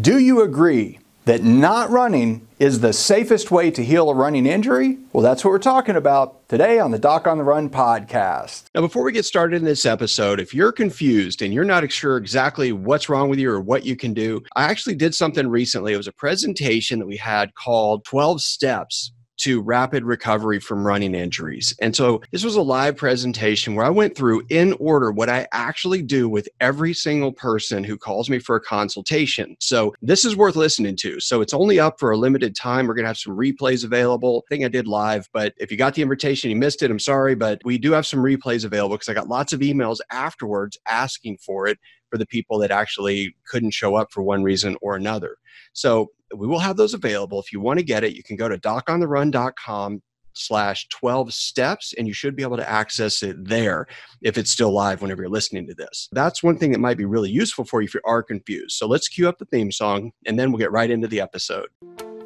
Do you agree that not running is the safest way to heal a running injury? Well, that's what we're talking about today on the Doc on the Run podcast. Now, before we get started in this episode, if you're confused and you're not sure exactly what's wrong with you or what you can do, I actually did something recently. It was a presentation that we had called 12 Steps to rapid recovery from running injuries. And so this was a live presentation where I went through in order what I actually do with every single person who calls me for a consultation. So this is worth listening to. So it's only up for a limited time. We're going to have some replays available. I think I did live, but if you got the invitation, you missed it, I'm sorry, but we do have some replays available because I got lots of emails afterwards asking for it for the people that actually couldn't show up for one reason or another. So we will have those available. If you want to get it, you can go to docontherun.com slash 12 steps and you should be able to access it there if it's still live whenever you're listening to this. That's one thing that might be really useful for you if you are confused. So let's cue up the theme song and then we'll get right into the episode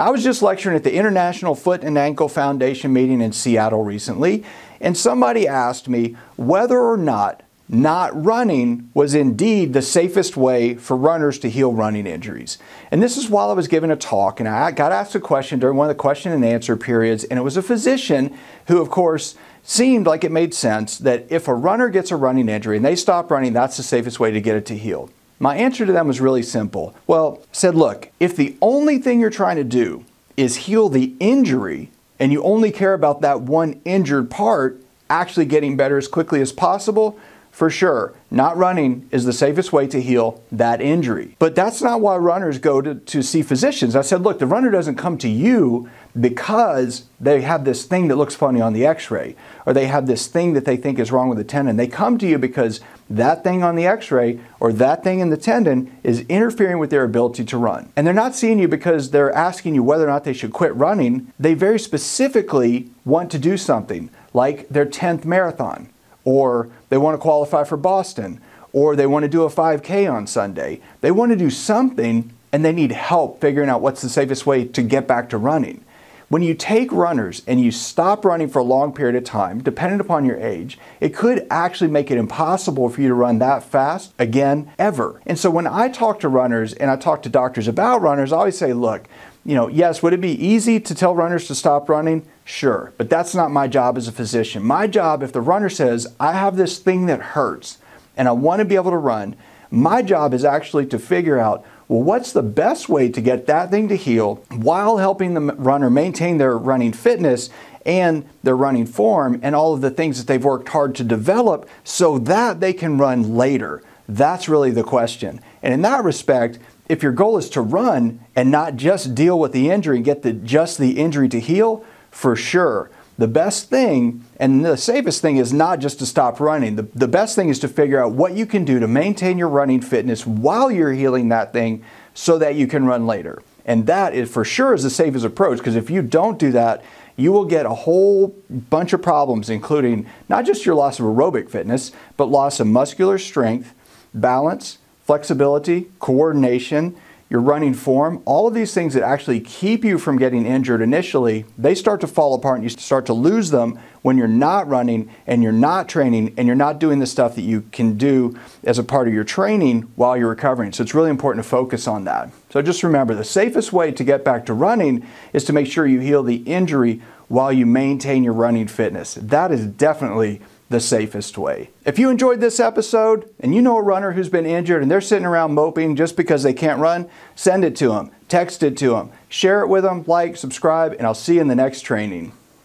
Now, I was just lecturing at the International Foot and Ankle Foundation meeting in Seattle recently, and somebody asked me whether or not not running was indeed the safest way for runners to heal running injuries. And this is while I was giving a talk, and I got asked a question during one of the question and answer periods, and it was a physician who, of course, seemed like it made sense that if a runner gets a running injury and they stop running, that's the safest way to get it to heal. My answer to them was really simple. Well, said, look, if the only thing you're trying to do is heal the injury and you only care about that one injured part actually getting better as quickly as possible, for sure, not running is the safest way to heal that injury. But that's not why runners go to, to see physicians. I said, look, the runner doesn't come to you because they have this thing that looks funny on the x ray or they have this thing that they think is wrong with the tendon. They come to you because that thing on the x ray or that thing in the tendon is interfering with their ability to run. And they're not seeing you because they're asking you whether or not they should quit running. They very specifically want to do something like their 10th marathon or they want to qualify for Boston or they want to do a 5K on Sunday. They want to do something and they need help figuring out what's the safest way to get back to running. When you take runners and you stop running for a long period of time, dependent upon your age, it could actually make it impossible for you to run that fast again, ever. And so when I talk to runners and I talk to doctors about runners, I always say, look, you know, yes, would it be easy to tell runners to stop running? Sure, but that's not my job as a physician. My job, if the runner says, I have this thing that hurts and I want to be able to run, my job is actually to figure out well, what's the best way to get that thing to heal while helping the runner maintain their running fitness and their running form and all of the things that they've worked hard to develop so that they can run later? That's really the question. And in that respect, if your goal is to run and not just deal with the injury and get the, just the injury to heal, for sure the best thing and the safest thing is not just to stop running. The, the best thing is to figure out what you can do to maintain your running fitness while you're healing that thing so that you can run later. And that is for sure is the safest approach because if you don't do that, you will get a whole bunch of problems, including not just your loss of aerobic fitness, but loss of muscular strength, balance, flexibility, coordination, your running form, all of these things that actually keep you from getting injured initially, they start to fall apart and you start to lose them when you're not running and you're not training and you're not doing the stuff that you can do as a part of your training while you're recovering. So it's really important to focus on that. So just remember the safest way to get back to running is to make sure you heal the injury while you maintain your running fitness. That is definitely the safest way. If you enjoyed this episode and you know a runner who's been injured and they're sitting around moping just because they can't run, send it to them, text it to them, share it with them, like, subscribe, and I'll see you in the next training.